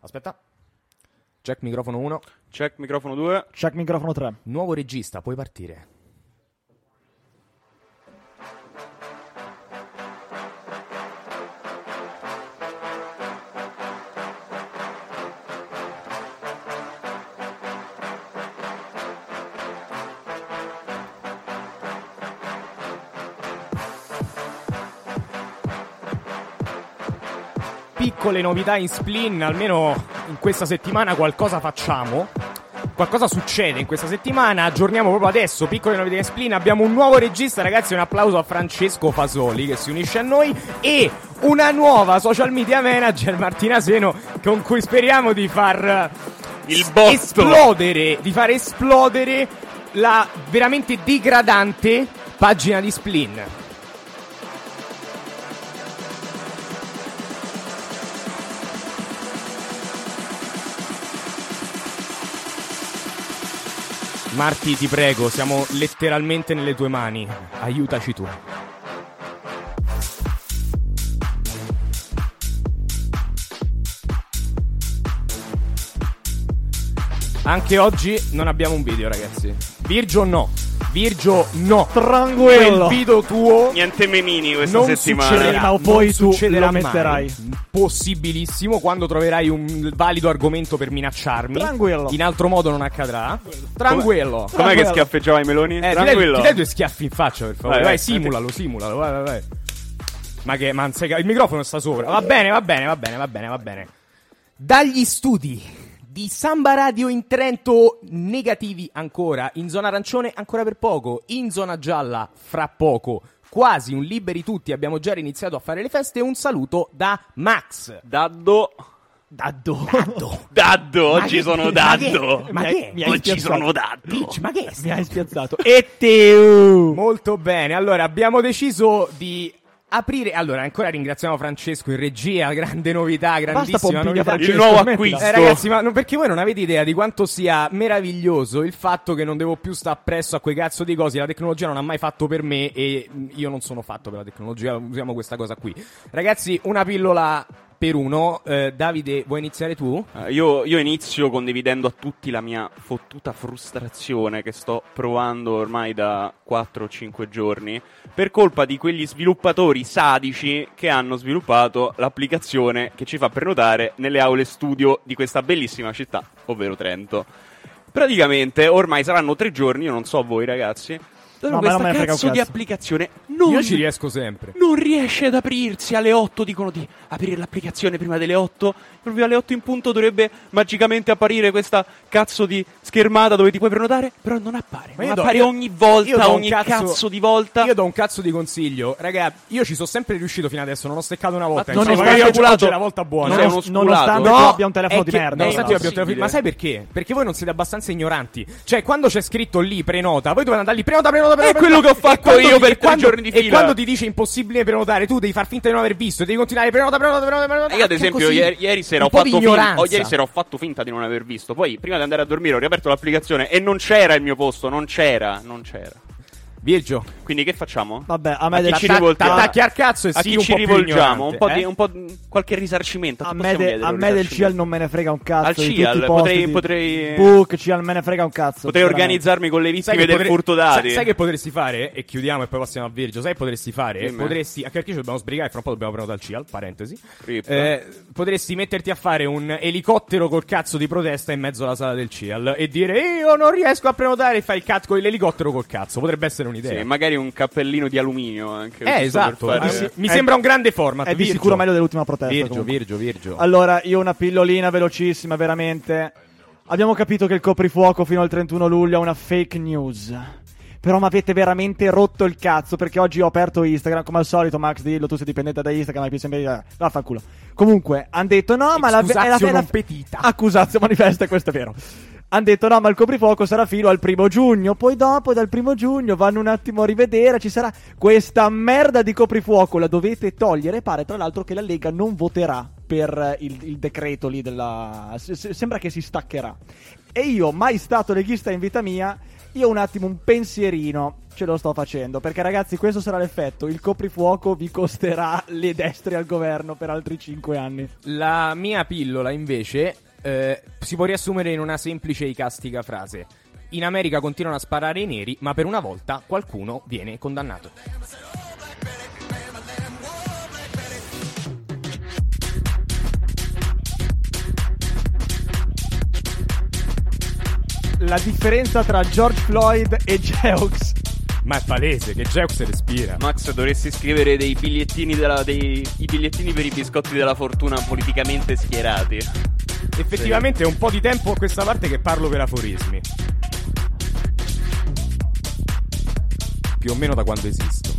Aspetta. Check microfono 1. Check microfono 2. Check microfono 3. Nuovo regista, puoi partire. Piccole novità in Splin, almeno in questa settimana qualcosa facciamo. Qualcosa succede in questa settimana, aggiorniamo proprio adesso, piccole novità in Splin, abbiamo un nuovo regista, ragazzi, un applauso a Francesco Fasoli che si unisce a noi e una nuova social media manager, Martina Seno, con cui speriamo di far Il botto. esplodere, di far esplodere la veramente degradante pagina di Splin. Marti, ti prego, siamo letteralmente nelle tue mani. Aiutaci tu. Anche oggi non abbiamo un video, ragazzi. Virgio no. Virgio no. Tranquillo. Quel video tuo Niente memini questa non settimana. succederà. Prima o poi non tu mai. metterai. Possibilissimo quando troverai un valido argomento per minacciarmi. Tranquillo. In altro modo non accadrà. Tranquillo. Com'è che Tranquillo. schiaffeggiava i meloni? Eh, ti dai, Tranquillo. ti dai due schiaffi in faccia, per favore. Vai, Vai, vai. simulalo, simulalo. Vai, vai, vai. Ma che, ma non sei ca- il microfono sta sopra. Va bene, va bene, va bene, va bene, va bene. Dagli studi di Samba Radio in Trento, negativi ancora. In zona arancione, ancora per poco. In zona gialla, fra poco. Quasi un liberi tutti. Abbiamo già iniziato a fare le feste. Un saluto da Max. Daddo. Daddo. Daddo. Daddo, oggi che- sono ma Daddo. che- ma Mi hai- che? mi hai Oggi spiazzato. sono Daddo. Ma che è Mi hai spiazzato. E te. Molto bene, allora abbiamo deciso di aprire. Allora, ancora ringraziamo Francesco in regia, grande novità, grandissima novità. Francesco, Il nuovo acquisto. Eh, ragazzi, ma non- perché voi non avete idea di quanto sia meraviglioso il fatto che non devo più stare appresso a quei cazzo di cose. La tecnologia non ha mai fatto per me e io non sono fatto per la tecnologia. Usiamo questa cosa qui. Ragazzi, una pillola per uno. Eh, Davide, vuoi iniziare tu? Eh, Io, io inizio condividendo a tutti la mia fottuta frustrazione che sto provando ormai da 4-5 giorni per colpa di quegli sviluppatori sadici che hanno sviluppato l'applicazione che ci fa prenotare nelle aule studio di questa bellissima città, ovvero Trento. Praticamente ormai saranno tre giorni, io non so voi ragazzi, dove No, ma non questa me ne frega un cazzo di cazzo. applicazione non Io ci riesco sempre. non riesce ad aprirsi alle 8 dicono di aprire l'applicazione prima delle 8 proprio alle 8 in punto dovrebbe magicamente apparire questa cazzo di schermata dove ti puoi prenotare però non appare Ma non do- appare io- ogni volta ogni cazzo, di volta Io do un cazzo di consiglio. Raga, io ci sono sempre riuscito fino adesso. Non ho steccato una volta. Ma Insomma, non è speculato. oggi è la volta buona. Non è uno sculato. nonostante No, tu abbia un telefono è di che- merda. nonostante io abbia un telefono- Ma sai perché? Perché voi non siete abbastanza ignoranti. Cioè, quando c'è scritto lì prenota, voi dovete andare lì prenota, prenota, prenota. È quello che ho fatto E io per e tre giorni di E fila. quando ti dice impossibile prenotare, tu devi far finta di non aver visto. Devi continuare prenota, prenota, prenota, prenota. io ad esempio ieri, ieri sera ignoranza. oh, ieri sera ho fatto finta di non aver visto poi prima di andare a dormire ho riaperto l'applicazione e non c'era il mio posto non c'era non c'era Virgio, quindi che facciamo? Vabbè, a me A del chi ci rivolgiamo? t'attacchi al cazzo e a chi un ci rivolgiamo? Un po' di, eh? un po' di- qualche risarcimento. A me, de- a me del? CIAL non me ne frega un cazzo. Al CIAL posti potrei- potrei- Book, CIAL me ne frega un cazzo. Potrei organizzarmi con le vittime del potre- furto dati. Sai, sai che potresti fare? E chiudiamo e poi passiamo a Virgio. Sai che potresti fare? Dimmi. Potresti. Anche perché ci dobbiamo sbrigare, fra un po' dobbiamo prenotare il CIAL. Parentesi. Eh, potresti metterti a fare un elicottero col cazzo di protesta in mezzo alla sala del CIAL e dire io non riesco a prenotare e fai il cazzo con l'elicottero col cazzo. Potrebbe essere un'idea. Sì, magari un cappellino di alluminio anche. eh, esatto. per fare- Mi, si- mi È- sembra un grande format. È di Virgio. sicuro meglio dell'ultima protesta. Virgio, comunque. Virgio, Virgio. Allora, io una pillolina velocissima, veramente. Abbiamo capito che il coprifuoco fino al 31 luglio è una fake news. Però mi avete veramente rotto il cazzo perché oggi ho aperto Instagram, come al solito Max dillo, tu sei dipendente da Instagram, hai più sempre... eh, Vaffanculo. Comunque, hanno detto no, ma la... È la, non petita. Accusazio manifesta, questo è vero. Hanno detto no, ma il coprifuoco sarà fino al primo giugno. Poi dopo, dal primo giugno, vanno un attimo a rivedere. Ci sarà questa merda di coprifuoco. La dovete togliere. Pare tra l'altro che la Lega non voterà per eh, il, il decreto lì della. se- se- sembra che si staccherà. E io, mai stato leghista in vita mia, io un attimo un pensierino ce lo sto facendo. Perché, ragazzi, questo sarà l'effetto. Il coprifuoco vi costerà le destre al governo per altri 5 anni. La mia pillola, invece, eh, si può riassumere in una semplice e icastica frase. In America continuano a sparare i neri, ma per una volta qualcuno viene condannato. La differenza tra George Floyd e Jeux. Ma è palese che Zeus respira. Max, dovresti scrivere dei bigliettini, della- dei, i bigliettini per i biscotti della fortuna politicamente schierati. Effettivamente è un po' di tempo a questa parte che parlo per aforismi. Più o meno da quando esisto.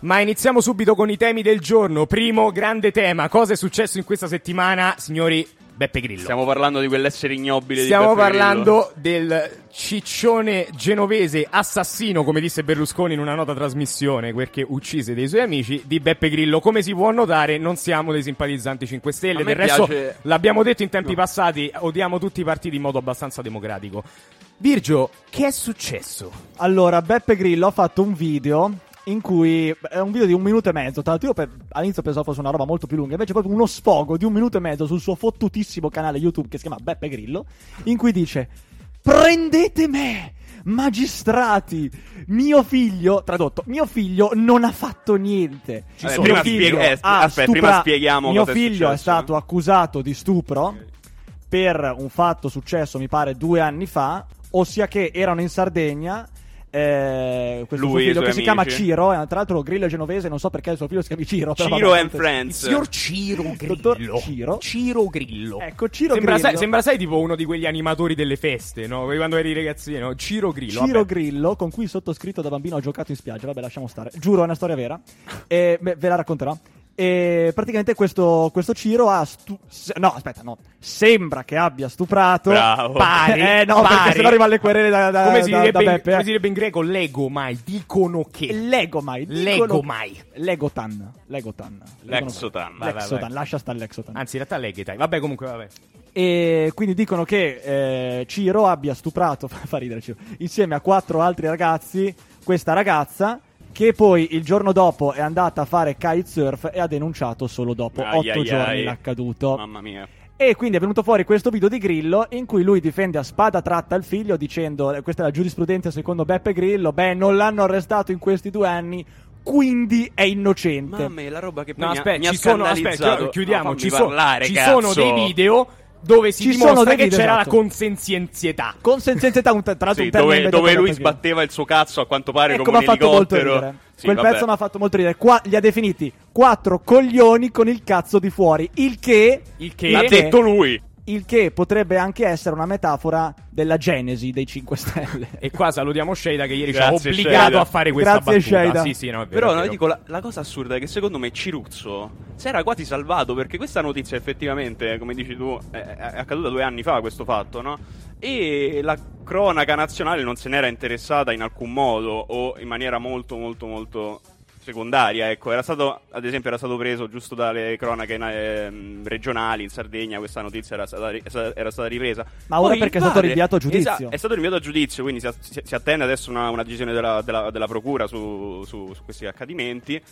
Ma iniziamo subito con i temi del giorno. Primo grande tema. Cosa è successo in questa settimana, signori? Beppe Grillo. Stiamo parlando di quell'essere ignobile Stiamo di Beppe Grillo. parlando del ciccione genovese assassino, come disse Berlusconi in una nota trasmissione, perché uccise dei suoi amici, di Beppe Grillo. Come si può notare, non siamo dei simpatizzanti 5 Stelle. Del resto, piace- l'abbiamo detto in tempi No. passati, odiamo tutti i partiti in modo abbastanza democratico. Virgio, che è successo? Allora, Beppe Grillo ha fatto un video in cui è un video di un minuto e mezzo. Tra l'altro, io per- all'inizio pensavo fosse una roba molto più lunga, invece è proprio uno sfogo di un minuto e mezzo sul suo fottutissimo canale YouTube che si chiama Beppe Grillo, in cui dice: Prendete me! Magistrati, mio figlio, tradotto, mio figlio non ha fatto niente. Ci sono- prima figlio spiega- eh, aspetta, prima spieghiamo Mio cosa è figlio è successo. stato accusato di stupro per un fatto successo, mi pare, due anni fa, ossia che erano in Sardegna. Eh, questo Lui figlio che suoi si chiama amici. Ciro, eh, tra l'altro Grillo è genovese, non so perché il suo figlio si chiami Ciro. però Ciro and Friends. Signor Ciro Grillo. Ciro. Ciro Grillo. Ecco, Ciro Sembra Grillo. sai, sembra, sai, tipo uno di quegli animatori delle feste, no? Quando eri ragazzino. Ciro Grillo. Ciro vabbè. Grillo, con cui il sottoscritto da bambino ho giocato in spiaggia, vabbè lasciamo stare, giuro è una storia vera, e, beh, ve la racconterò. E praticamente questo, questo Ciro ha stu- se- no aspetta no sembra che abbia stuprato Bravo. Pare, eh no pare. perché sennò arriva alle querele da, da, come, si da- direbbe da in, Beppe, come eh. si direbbe in greco? Lego mai. Dicono che. Lego mai dicono- Lego mai. Legotan Legotan L'exotan. Vai, vai, Lexotan vai. lascia stare Lexotan Anzi, in realtà Legetai. Vabbè, comunque, vabbè. E quindi dicono che eh, Ciro abbia stuprato, fa ridere Ciro, insieme a quattro altri ragazzi, questa ragazza, che poi il giorno dopo è andata a fare kitesurf e ha denunciato solo dopo Ai, otto ai, giorni ai. l'accaduto. Mamma mia. E quindi è venuto fuori questo video di Grillo in cui lui difende a spada tratta il figlio dicendo, eh, questa è la giurisprudenza secondo Beppe Grillo, beh non l'hanno arrestato in questi due anni, quindi è innocente. Mamma mia, la roba che poi No, mi ha- aspetta, mi ha ci sono, aspetta, chiudiamo. No, ci so- parlare, ci sono dei video dove si Ci dimostra sono che video, c'era esatto. la consenzienzietà. Con senzienza un, tra l'altro Sì, un termine dove, dove lui sbatteva il suo cazzo a quanto pare Ecco, come mi un ha fatto molto elicottero. ridere. Sì, Quel vabbè. pezzo mi ha fatto molto ridere. Qua li ha definiti quattro coglioni con il cazzo di fuori. Il che. Il che- L'ha detto lui. Il che potrebbe anche essere una metafora della genesi dei 5 Stelle. E qua salutiamo Sheida che ieri ci Grazie, ha obbligato Sheida. a fare questa Grazie, battuta. Sheida. Sì, sì, no, vero, Però no, dico, la, la cosa assurda è che secondo me Ciruzzo si era quasi salvato perché questa notizia effettivamente, come dici tu, è, è accaduta due anni fa questo fatto, no? E la cronaca nazionale non se n'era interessata in alcun modo o in maniera molto molto molto secondaria, ecco, era stato, ad esempio era stato preso giusto dalle cronache ehm, regionali in Sardegna, questa notizia era stata, era stata ripresa. Ma ora Poi perché è il stato padre- rinviato a giudizio. Esatto, è stato rinviato a giudizio, quindi si, si- si attende adesso una, una decisione della, della- della procura su, su- su questi accadimenti.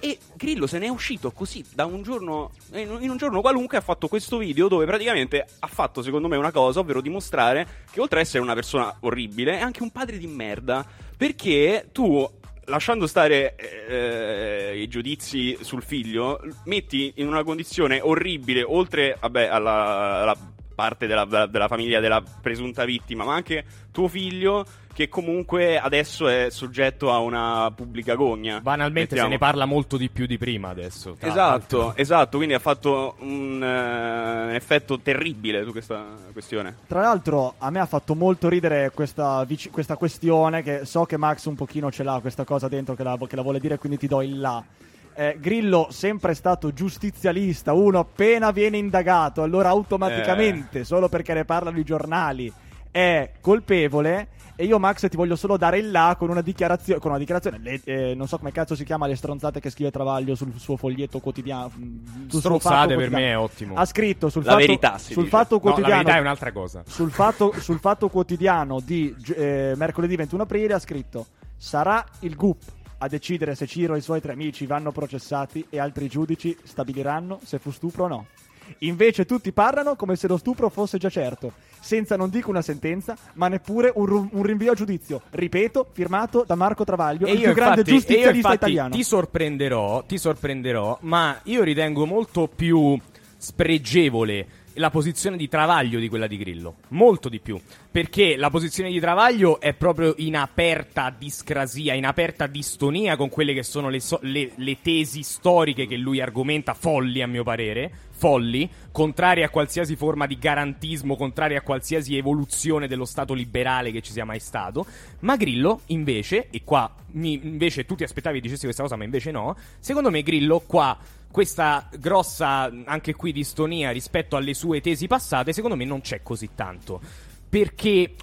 E Grillo se ne è uscito così da un giorno, in un giorno qualunque ha fatto questo video dove praticamente ha fatto secondo me una cosa, ovvero dimostrare che oltre ad essere una persona orribile è anche un padre di merda. Perché tu, lasciando stare eh, i giudizi sul figlio, metti in una condizione orribile, oltre vabbè, alla, alla parte della, della- della famiglia della presunta vittima, ma anche tuo figlio che comunque adesso è soggetto a una pubblica gogna. Banalmente Mettiamo. se ne parla molto di più di prima adesso. tra Esatto, l'altro. esatto, quindi ha fatto un, eh, effetto terribile su questa questione. Tra l'altro, a me ha fatto molto ridere questa, vici- questa questione. Che so che Max un pochino ce l'ha questa cosa dentro che la, che la vuole dire, quindi ti do il là. Eh, Grillo sempre stato giustizialista, uno appena viene indagato, allora automaticamente, Eh. solo perché ne parlano i giornali, è colpevole. E io, Max, ti voglio solo dare il là con una dichiarazione. Con una dichiarazione le- eh, non so come cazzo si chiama le stronzate che scrive Travaglio sul suo foglietto quotidiano. sul suo fatto Strozzate per quotidiano. me è ottimo. Ha scritto sul La fatto, verità, sul fatto No, la quotidiano. verità è un'altra cosa. sul, fatto, sul fatto quotidiano di eh, mercoledì 21 aprile ha scritto: Sarà il GUP a decidere se Ciro e i suoi tre amici vanno processati e altri giudici stabiliranno se fu stupro o no. Invece tutti parlano come se lo stupro fosse già certo, senza non dico una sentenza, ma neppure un, ru- un rinvio a giudizio. Ripeto, firmato da Marco Travaglio, il più grande infatti- e io giustizialista italiano. Ti sorprenderò, ti sorprenderò, ma io ritengo molto più spregevole la posizione di Travaglio di quella di Grillo. Molto di più. Perché la posizione di Travaglio è proprio in aperta discrasia, in aperta distonia con quelle che sono le, so- le- le tesi storiche che lui argomenta, folli a mio parere, folli, contrarie a qualsiasi forma di garantismo, contrarie a qualsiasi evoluzione dello Stato liberale che ci sia mai stato. Ma Grillo, invece, e qua mi- invece tu ti aspettavi che dicessi questa cosa, ma invece no, secondo me Grillo qua questa grossa, anche qui, distonia rispetto alle sue tesi passate, secondo me non c'è così tanto. Perché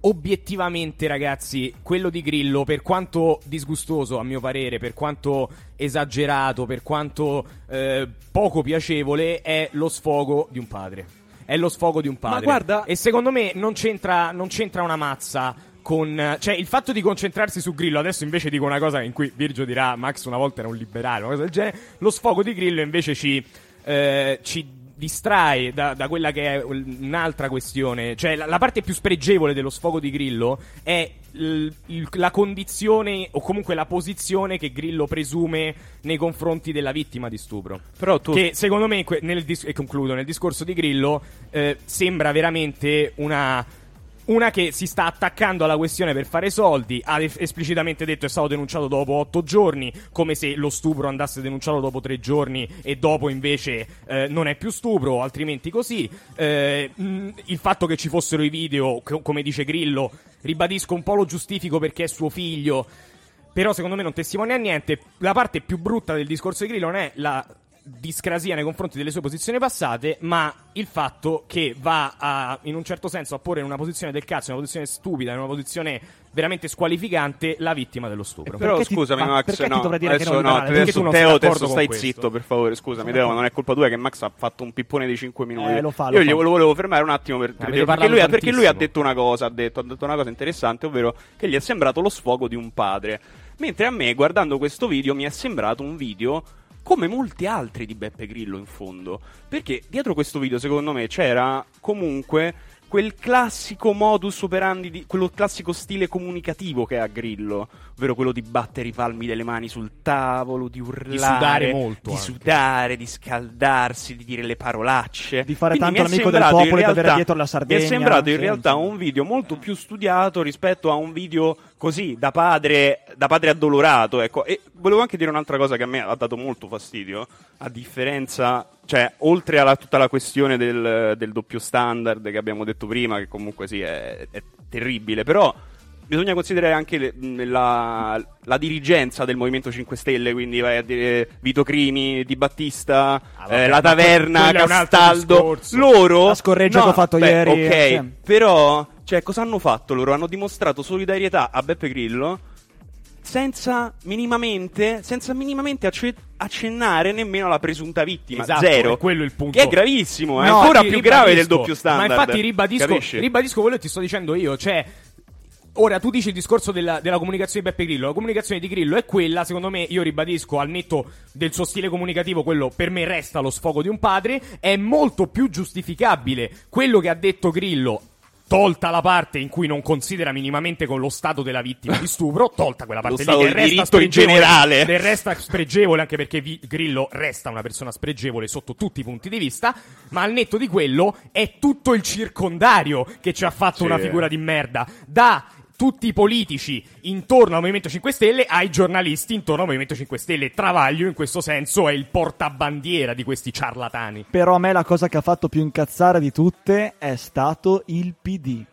obiettivamente, ragazzi, quello di Grillo, per quanto disgustoso a mio parere, per quanto esagerato, per quanto eh, poco piacevole, è lo sfogo di un padre. È lo sfogo di un padre. guarda- E secondo me non c'entra, non c'entra una mazza con... Cioè, il fatto di concentrarsi su Grillo, adesso invece dico una cosa in cui Virgio dirà Max una volta era un liberale, una cosa del genere, lo sfogo di Grillo invece ci, eh, ci distrae da, da quella che è un'altra questione. Cioè, la, la parte più spregevole dello sfogo di Grillo è il- il- la condizione o comunque la posizione che Grillo presume nei confronti della vittima di stupro. Però tu Che secondo me, nel e concludo, nel discorso di Grillo eh, sembra veramente una. Una che si sta attaccando alla questione per fare soldi, ha es- esplicitamente detto è stato denunciato dopo otto giorni, come se lo stupro andasse denunciato dopo tre giorni e dopo invece eh, non è più stupro, altrimenti così. Eh, mh, il fatto che ci fossero i video, co- come dice Grillo, ribadisco un po' lo giustifico perché è suo figlio, però secondo me non testimonia niente. La parte più brutta del discorso di Grillo non è la discrasia nei confronti delle sue posizioni passate, ma il fatto che va a, in un certo senso a porre in una posizione del cazzo, in una posizione stupida, in una posizione veramente squalificante la vittima dello stupro. Però Perché ti- scusami ma Max, perché ti no, dovrei dire che adesso non no? Perché adesso tu non sei Teo, adesso stai questo? zitto per favore, scusami Teo, non è colpa tua che Max ha fatto un pippone di 5 minuti. Eh, lo fa, lo Io fa. lo volevo fermare un attimo per, avete perché, parlato lui, ha- perché lui ha detto una cosa, ha detto, ha detto una cosa interessante, ovvero che gli è sembrato lo sfogo di un padre. Mentre a me, guardando questo video, mi è sembrato un video come molti altri di Beppe Grillo in fondo. Perché dietro questo video, secondo me, c'era comunque quel classico modus operandi, di, quello classico stile comunicativo che ha Grillo, ovvero quello di battere i palmi delle mani sul tavolo, di urlare, sudare molto di sudare, di scaldarsi, di dire le parolacce, Di fare Quindi tanto mi l'amico del popolo e di avere dietro la Mi Sardegna. è sembrato in realtà un video molto più studiato rispetto a un video così da padre, da padre addolorato. Ecco. E volevo anche dire un'altra cosa che a me ha dato molto fastidio, a differenza, cioè, oltre a tutta la questione del, del doppio standard che abbiamo detto prima, che comunque sì, è, è terribile, però. Bisogna considerare anche le- la, la dirigenza del Movimento 5 Stelle, quindi vai a dire Vito Crimi, Di Battista, Ah, vabbè, eh, la Taverna, Castaldo. Loro La scorreggia che ho fatto beh, ieri, Ok, eh, però, cioè, cosa hanno fatto loro? Hanno dimostrato solidarietà a Beppe Grillo senza minimamente, senza minimamente acce- accennare nemmeno alla presunta vittima. Esatto, Zero. è quello il punto. Che è gravissimo, è No, ancora più grave del doppio standard. Ma infatti ribadisco, Capisci? ribadisco quello che ti sto dicendo io, cioè Ora, tu dici il discorso della, della comunicazione di Beppe Grillo. La comunicazione di Grillo è quella, secondo me, io ribadisco al netto del suo stile comunicativo, quello per me resta lo sfogo di un padre. È molto più giustificabile quello che ha detto Grillo. Tolta la parte in cui non considera minimamente con lo stato della vittima di stupro, tolta quella parte lì stato che resta in spregevole, generale. che resta spregevole anche perché Vi- Grillo resta una persona spregevole sotto tutti i punti di vista, ma al netto di quello è tutto il circondario che ci ha fatto Sì. una figura di merda. Da tutti i politici intorno al Movimento 5 Stelle ai giornalisti intorno al Movimento 5 Stelle. Travaglio in questo senso è il portabandiera di questi ciarlatani. Però a me la cosa che ha fatto più incazzare di tutte è stato il PD.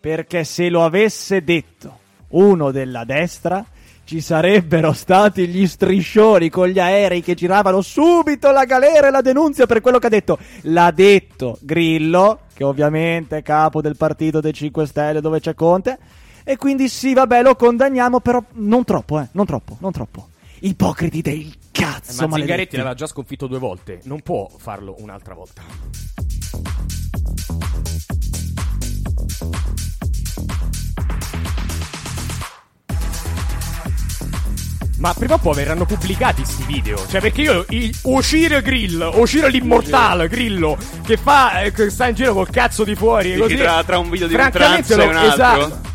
Perché se lo avesse detto uno della destra, ci sarebbero stati gli striscioni con gli aerei che giravano subito la galera e la denunzia per quello che ha detto. L'ha detto Grillo, che ovviamente è capo del partito dei 5 Stelle dove c'è Conte. E quindi sì, vabbè, lo condanniamo, però non troppo, eh, non troppo, non troppo. Ipocriti del Eh, cazzo, ma Zingaretti l'aveva già sconfitto due volte, non può farlo un'altra volta. Ma prima o poi verranno pubblicati sti video. Cioè, perché io. Il, Ociro Grill, Ociro l'immortale, Grillo, che fa. eh, che sta in giro col cazzo di fuori. Dici così, tra, tra un video di un trans francamente e un altro. esatto.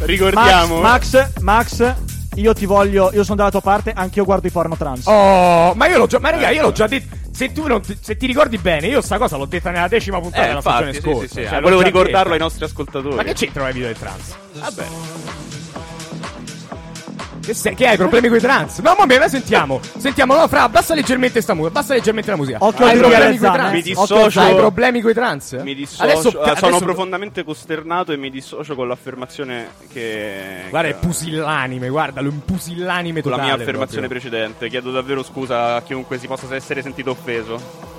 Ricordiamo. Max, Max, Max, io ti voglio, io sono dalla tua parte, anch'io guardo i porno trans. Oh, ma io l'ho già. Ma raga, io l'ho già detto. Se tu non ti, se ti ricordi bene, io sta cosa l'ho detta nella decima puntata Eh, della infatti, stagione sì, scorsa. sì, sì. Cioè, l'ho Volevo ricordarlo detta. ai nostri ascoltatori. Ma che c'entrano i video del trans? Vabbè. Che, sei, che hai problemi con i trans? No, vabbè, ma sentiamo. Sentiamo, no, fra, abbassa leggermente sta musica. Abbassa leggermente la musica. Occhio hai problemi con i trans? Mi dissocio. Hai problemi con i trans? Mi dissocio. Adesso, ah, sono adesso- profondamente costernato e mi dissocio con l'affermazione che. Guarda, è pusillanime, guardalo, è un pusillanime con la totale. mia affermazione proprio. precedente. Chiedo davvero scusa a chiunque si possa essere sentito offeso.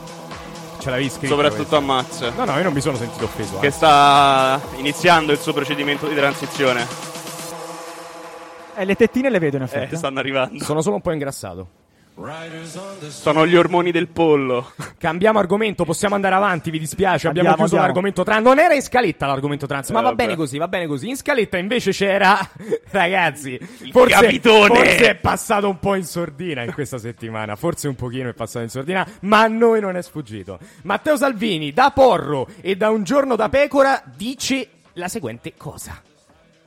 Ce l'avevi scritto. soprattutto a Max. No, no, io non mi sono sentito offeso. Che eh. sta iniziando il suo procedimento di transizione. Eh, le tettine le vedo in Eh, effetti. stanno arrivando. Sono solo un po' ingrassato. Sono gli ormoni del pollo. Cambiamo argomento, possiamo andare avanti, vi dispiace, abbiamo Andiamo, chiuso andiamo. l'argomento trans. Non era in scaletta l'argomento trans, ma Eh, va vabbè. bene così, va bene così. In scaletta invece c'era, ragazzi, forse, capitone! forse è passato un po' in sordina in questa settimana, forse un pochino è passato in sordina, ma a noi non è sfuggito. Matteo Salvini, da Porro e da Un giorno da pecora, dice la seguente cosa.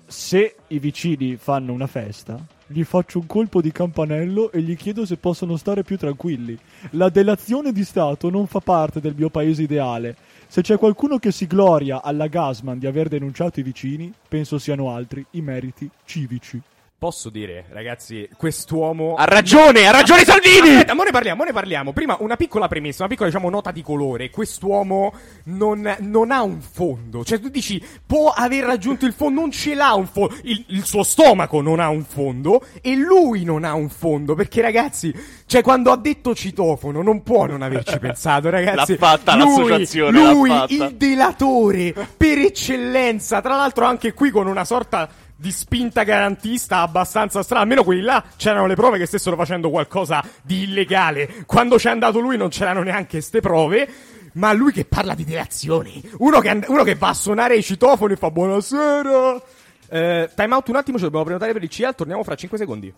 Se i vicini fanno una festa, gli faccio un colpo di campanello e gli chiedo se possono stare più tranquilli. La delazione di Stato non fa parte del mio paese ideale. Se c'è qualcuno che si gloria alla Gasman di aver denunciato i vicini, penso siano altri i meriti civici. Posso dire, ragazzi, quest'uomo Ha ragione, ha ragione Salvini! Aspetta, mo ne parliamo, mo ne parliamo. Prima una piccola premessa, una piccola, diciamo, nota di colore. Quest'uomo non, non ha un fondo. Cioè, tu dici, può aver raggiunto il fondo, non ce l'ha un fondo. Il, il suo stomaco non ha un fondo e lui non ha un fondo. Perché, ragazzi, cioè, quando ha detto citofono, non può non averci pensato, ragazzi. L'ha fatta lui, l'associazione, l'ha Lui, fatta. il delatore, per eccellenza. Tra l'altro, anche qui con una sorta di spinta garantista abbastanza strana. Almeno quelli là c'erano le prove che stessero facendo qualcosa di illegale. Quando c'è andato lui non c'erano neanche ste prove. Ma lui che parla di delazioni. Uno che, and- uno che va a suonare i citofoni e fa buonasera. Eh, time out un attimo, ci dobbiamo prenotare per il CL. Torniamo fra 5 secondi.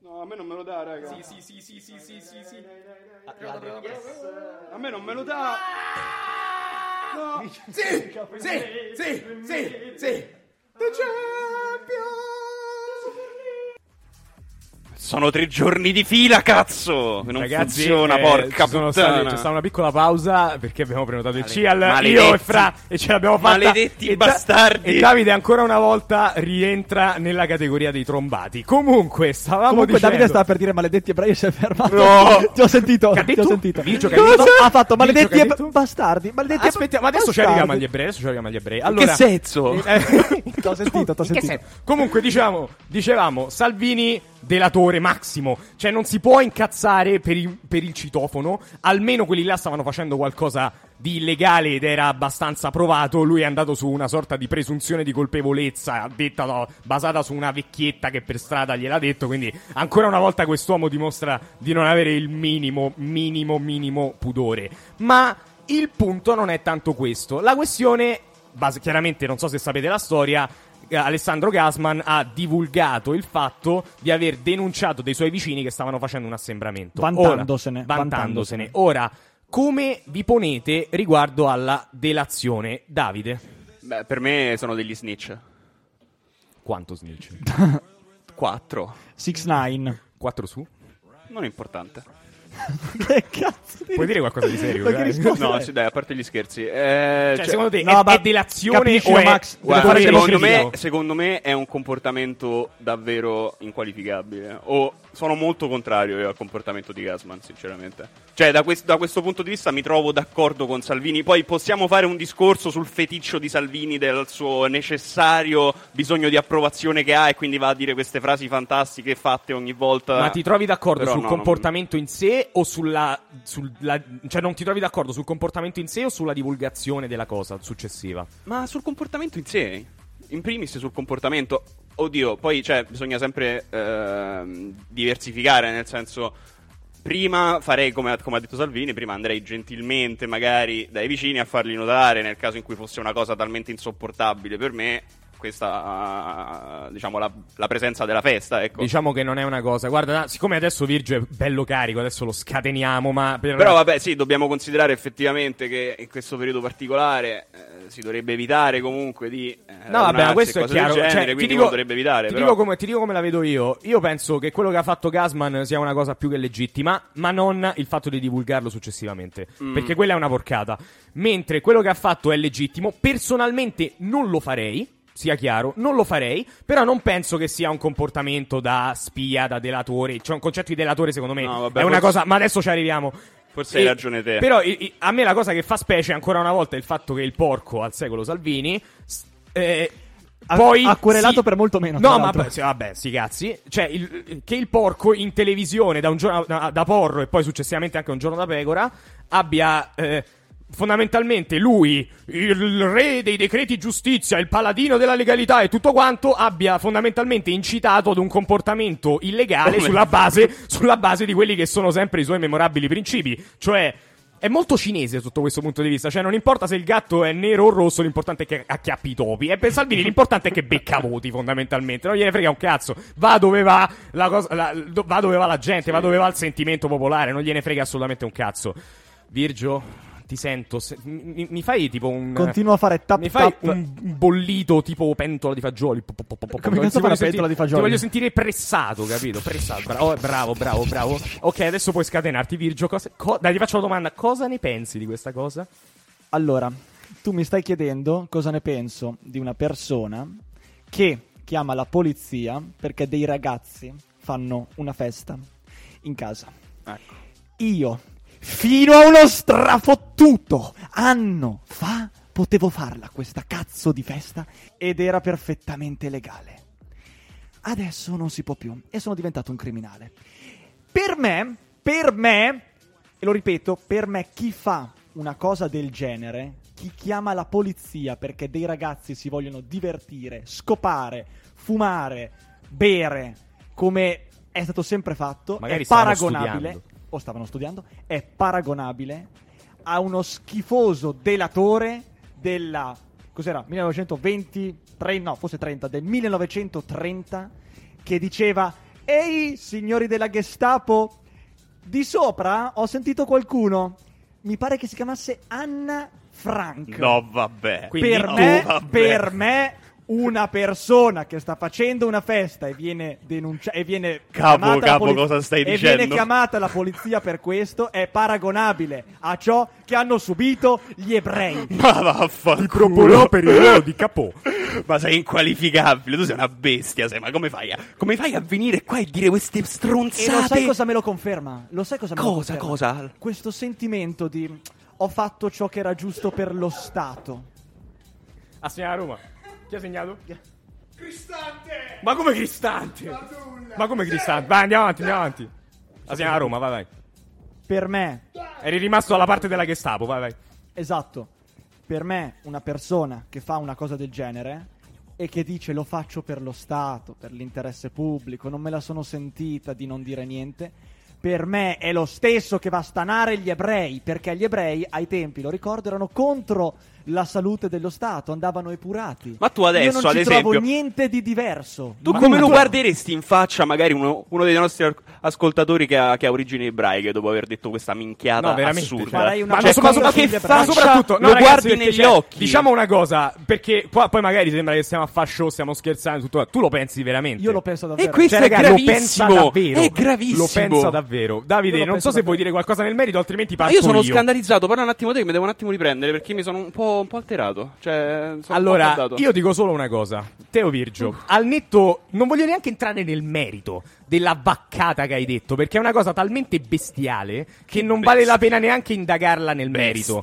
No, a me non me lo dà, raga. Sì, sì, sì, sì, sì, sì, sì. A me non me lo dà. Sì, sì, sì, sì, sì. The Champions. Sono tre giorni di fila, cazzo! Non Ragazzi, funziona, eh, porca puttana. stati- c'è stata una piccola pausa perché abbiamo prenotato il CIAL maledetti. io e Fra e ce l'abbiamo fatta Maledetti e Da- bastardi. e Davide ancora una volta rientra nella categoria dei trombati comunque stavamo Comunque dicendo Davide stava per dire maledetti ebrei e si è fermato. No. ti ho sentito, ti ho sentito. Ha Cosa? Ha fatto maledetti e bastardi. Maledetti e Aspetta, ma adesso ci arriviamo agli ebrei, adesso ci arriviamo agli ebrei. In Allora, che senso? Eh, T'ho sentito, t'ho in che sentito. Comunque, diciamo, dicevamo, Salvini delatore massimo. Cioè, non si può incazzare per, i- per il citofono. Almeno quelli là stavano facendo qualcosa di illegale ed era abbastanza provato. Lui è andato su una sorta di presunzione di colpevolezza, detta no, basata su una vecchietta che per strada gliel'ha detto. Quindi, ancora una volta, quest'uomo dimostra di non avere il minimo, minimo, minimo pudore. Ma il punto non è tanto questo. La questione, base- chiaramente, non so se sapete la storia. Alessandro Gasman ha divulgato il fatto di aver denunciato dei suoi vicini che stavano facendo un assembramento. Vantandosene, Ora, vantandosene. Ora, come vi ponete riguardo alla delazione? Davide, Beh, per me sono degli snitch. quanto snitch? Quattro. 6 4 su? Non è importante. Cazzo di Puoi dire qualcosa di serio? No, sì, dai, a parte gli scherzi. Eh, Cioè, cioè, secondo te no, è, ma è delazione capisci, o è... Max, guarda, secondo, me, secondo me è un comportamento davvero inqualificabile. O sono molto contrario io al comportamento di Gasman, sinceramente. Cioè, da, quest- da questo punto di vista mi trovo d'accordo con Salvini. Poi possiamo fare un discorso sul feticcio di Salvini, del suo necessario bisogno di approvazione che ha, e quindi va a dire queste frasi fantastiche fatte ogni volta. Ma ti trovi d'accordo Però sul no, comportamento in sé o sulla, sulla- Cioè, non ti trovi d'accordo sul comportamento in sé o sulla divulgazione della cosa successiva? Ma sul comportamento in sé, in primis sul comportamento, oddio, poi cioè, bisogna sempre ehm, diversificare, nel senso, prima farei come come ha detto Salvini, prima andrei gentilmente magari dai vicini a fargli notare nel caso in cui fosse una cosa talmente insopportabile per me, questa, diciamo, la, la presenza della festa, ecco. Diciamo che non è una cosa. Guarda, siccome adesso Virgio è bello carico, adesso lo scateniamo, ma per... Però vabbè, sì, dobbiamo considerare effettivamente che in questo periodo particolare eh, si dovrebbe evitare comunque di eh, No, vabbè, questo è chiaro. genere, Cioè, quindi ti dico, evitare. ti, dico come, ti dico come la vedo io. Io penso che quello che ha fatto Gasman sia una cosa più che legittima, ma non il fatto di divulgarlo successivamente. Mm. Perché quella è una porcata. Mentre quello che ha fatto è legittimo, personalmente non lo farei. Sia chiaro, non lo farei, però non penso che sia un comportamento da spia, da delatore. Cioè, un concetto di delatore, secondo me, No, vabbè, è una cosa. Ma adesso ci arriviamo. Forse hai ragione te. Però i- i- a me la cosa che fa specie ancora una volta è il fatto che il porco al secolo Salvini. s- eh, Ha- poi ha querelato si- per molto meno, No, ma sì, vabbè, sti cazzi. Cioè, il- che il porco in televisione da, un giorno, da, da porro e poi successivamente anche un giorno da pecora abbia. eh, Fondamentalmente lui, il re dei decreti giustizia, il paladino della legalità e tutto quanto, abbia fondamentalmente incitato ad un comportamento illegale sulla base, sulla base di quelli che sono sempre i suoi memorabili principi. Cioè, è molto cinese sotto questo punto di vista. Cioè, non importa se il gatto è nero o rosso, l'importante è che acchiappi i topi. E per Salvini l'importante è che becca voti, fondamentalmente. Non gliene frega un cazzo. Va dove va la, cosa, la- va, dove va la gente, va dove va il sentimento popolare. Non gliene frega assolutamente un cazzo. Virgio. Ti sento, se- mi, mi fai tipo un. Continuo a fare tap Mi fai tap. un bollito tipo pentola di fagioli. Po- po- po- Come cazzo ti fa voglio una sentire- pentola di fagioli? Ti voglio sentire pressato, capito? Pressato. Bra- oh, bravo, bravo, bravo. Ok, adesso puoi scatenarti, Virgio. Cosa- co- dai, ti faccio la domanda. Cosa ne pensi di questa cosa? Allora, tu mi stai chiedendo cosa ne penso di una persona che chiama la polizia perché dei ragazzi fanno una festa in casa. Ecco. Io, fino a uno strafottuto anno fa, potevo farla questa cazzo di festa ed era perfettamente legale. Adesso non si può più e sono diventato un criminale. Per me, per me, e lo ripeto, per me chi fa una cosa del genere, chi chiama la polizia perché dei ragazzi si vogliono divertire, scopare, fumare, bere, come è stato sempre fatto, Magari è paragonabile, studiando. O stavano studiando, è paragonabile a uno schifoso delatore della, cos'era, 1920, 30, no, forse 30, del 1930, che diceva, ehi, signori della Gestapo, di sopra ho sentito qualcuno, mi pare che si chiamasse Anna Frank. No, vabbè. Quindi per, tu- me, vabbè. per me, una persona che sta facendo una festa e viene denunciata e viene Capo, capo, poliz- cosa stai e dicendo? viene chiamata la polizia per questo è paragonabile a ciò che hanno subito gli ebrei. Ma vaffanculo. Per il ruolo di capò. Ma sei inqualificabile, tu sei una bestia, sei, ma come fai a, come fai a venire qua e dire queste E stronzate? lo sai cosa me lo conferma? Lo sai cosa me lo Cosa, conferma? cosa? Questo sentimento di ho fatto ciò che era giusto per lo Stato. Ha segnato Roma. Chi ha segnato? Cristante! Ma come Cristante? Ma come Cristante? Vai, andiamo avanti, andiamo avanti. Ha segnato Roma, vai, vai. Per me, Eri rimasto dalla parte della Gestapo, vai, vai. esatto, per me una persona che fa una cosa del genere e che dice lo faccio per lo Stato, per l'interesse pubblico, non me la sono sentita di non dire niente, per me è lo stesso che va a stanare gli ebrei, perché gli ebrei ai tempi, lo ricordo, erano contro la salute dello Stato, andavano epurati. Ma tu adesso, Io non ad esempio- trovo niente di diverso. Tu Ma come lo tu- guarderesti in faccia magari uno, uno dei nostri ascoltatori che ha, che ha origini ebraiche dopo aver detto questa minchiata No, veramente. assurda? Una Ma, Cioè, ma che ma soprattutto lo no, ragazzi, guardi negli cioè, occhi. Diciamo una cosa, perché qua poi magari sembra che stiamo a show, stiamo scherzando, tutto. Tu lo pensi veramente? Io lo penso davvero. E questo Cioè, è raga, lo pensa gravissimo. davvero. È gravissimo. Lo pensa davvero. Davide, Io lo non so se vuoi davvero. dire qualcosa nel merito, altrimenti Ma parto io sono scandalizzato, parla un attimo te che mi devo un attimo riprendere perché mi sono un po'. Po', un po' alterato. Cioè, Allora, io dico solo una cosa. Teo Virgio, al netto, non voglio neanche entrare nel merito della vaccata che hai detto, perché è una cosa talmente bestiale che non vale la pena neanche indagarla nel merito.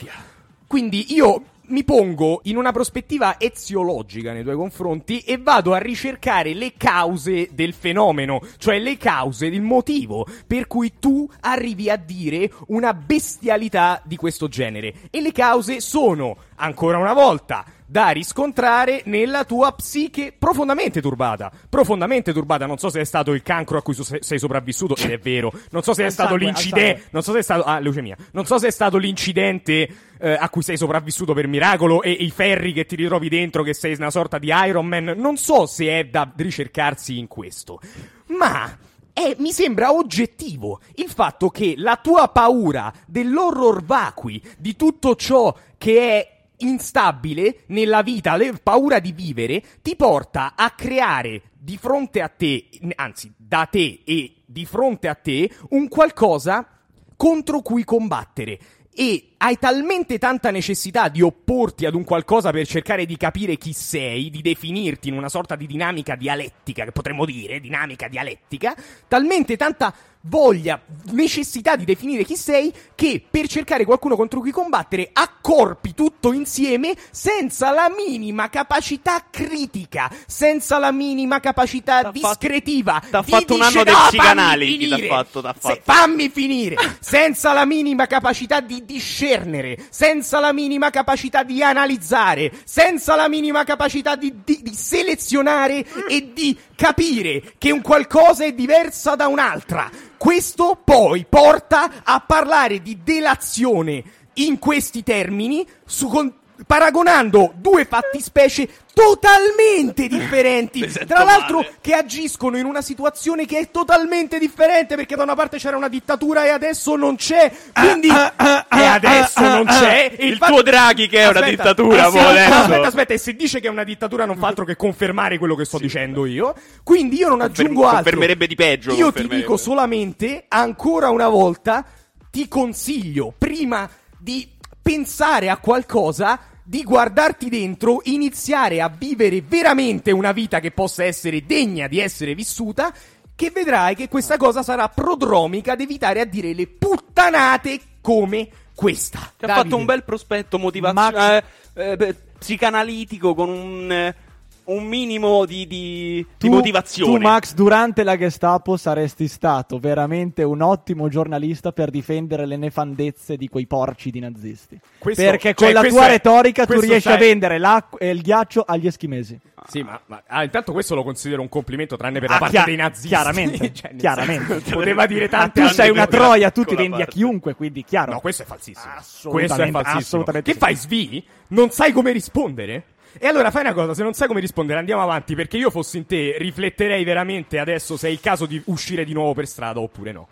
Quindi io mi pongo in una prospettiva eziologica nei tuoi confronti e vado a ricercare le cause del fenomeno, cioè le cause, il motivo per cui tu arrivi a dire una bestialità di questo genere. E le cause sono, ancora una volta, da riscontrare nella tua psiche profondamente turbata. Profondamente turbata. Non so se è stato il cancro a cui so- sei sopravvissuto, ed è vero. Non so se è stato l'incidente. Non so se è stato. Ah, leucemia. Non so se è stato l'incidente eh, a cui sei sopravvissuto per miracolo e i ferri che ti ritrovi dentro, che sei una sorta di Iron Man. Non so se è da ricercarsi in questo. Ma. è- mi sembra oggettivo il fatto che la tua paura dell'horror vacui, di tutto ciò che è instabile nella vita, la paura di vivere, ti porta a creare di fronte a te, anzi da te e di fronte a te, un qualcosa contro cui combattere. E hai talmente tanta necessità di opporti ad un qualcosa per cercare di capire chi sei, di definirti in una sorta di dinamica dialettica, che potremmo dire, dinamica dialettica, talmente tanta voglia, necessità di definire chi sei, che per cercare qualcuno contro cui combattere accorpi tutto insieme senza la minima capacità critica, senza la minima capacità T'ha discretiva. t'ha di fatto un anno disce- del No, t'ha finire. fatto, t'ha Se- fatto. fammi finire! senza la minima capacità di discernere, senza la minima capacità di analizzare, senza la minima capacità di, di- di selezionare e di capire che un qualcosa è diversa da un'altra. Questo poi porta a parlare di delazione in questi termini, su con- paragonando due fattispecie totalmente differenti, tra l'altro male. che agiscono in una situazione che è totalmente differente perché da una parte c'era una dittatura e adesso non c'è, quindi e adesso non c'è. e Il fatto- tuo Draghi che è una dittatura, e adesso. aspetta, aspetta, e se dice che è una dittatura non fa altro che confermare quello che sto dicendo io, quindi io non aggiungo altro. confermerebbe di peggio, Io ti dico solamente ancora una volta ti consiglio prima di pensare a qualcosa di guardarti dentro, iniziare a vivere veramente una vita che possa essere degna di essere vissuta, che vedrai che questa cosa sarà prodromica ad evitare a dire le puttanate come questa. Ti ha Davide. fatto un bel prospetto motivazionale, eh, eh, psicanalitico con un, eh, un minimo di, di- di Tu- motivazione. Tu, Max, durante la Gestapo saresti stato veramente un ottimo giornalista per difendere le nefandezze di quei porci di nazisti. Questo- Perché cioè, con la tua è- retorica tu riesci sai- a vendere l'acqua e il ghiaccio agli eschimesi. Sì, ma, ma- ah, intanto questo lo considero un complimento, tranne per Ah, la parte chia- dei nazisti. chiaramente, Cioè, chiaramente. senso, Poteva dire tante tu sei una troia, tu ti vendi a parte. chiunque, quindi chiaro. No, questo è falsissimo. Assolutamente, questo è falsissimo. assolutamente Che sì. fai, svi? Non sai come rispondere? E allora fai una cosa, se non sai come rispondere andiamo avanti, perché io fossi in te rifletterei veramente adesso se è il caso di uscire di nuovo per strada oppure no.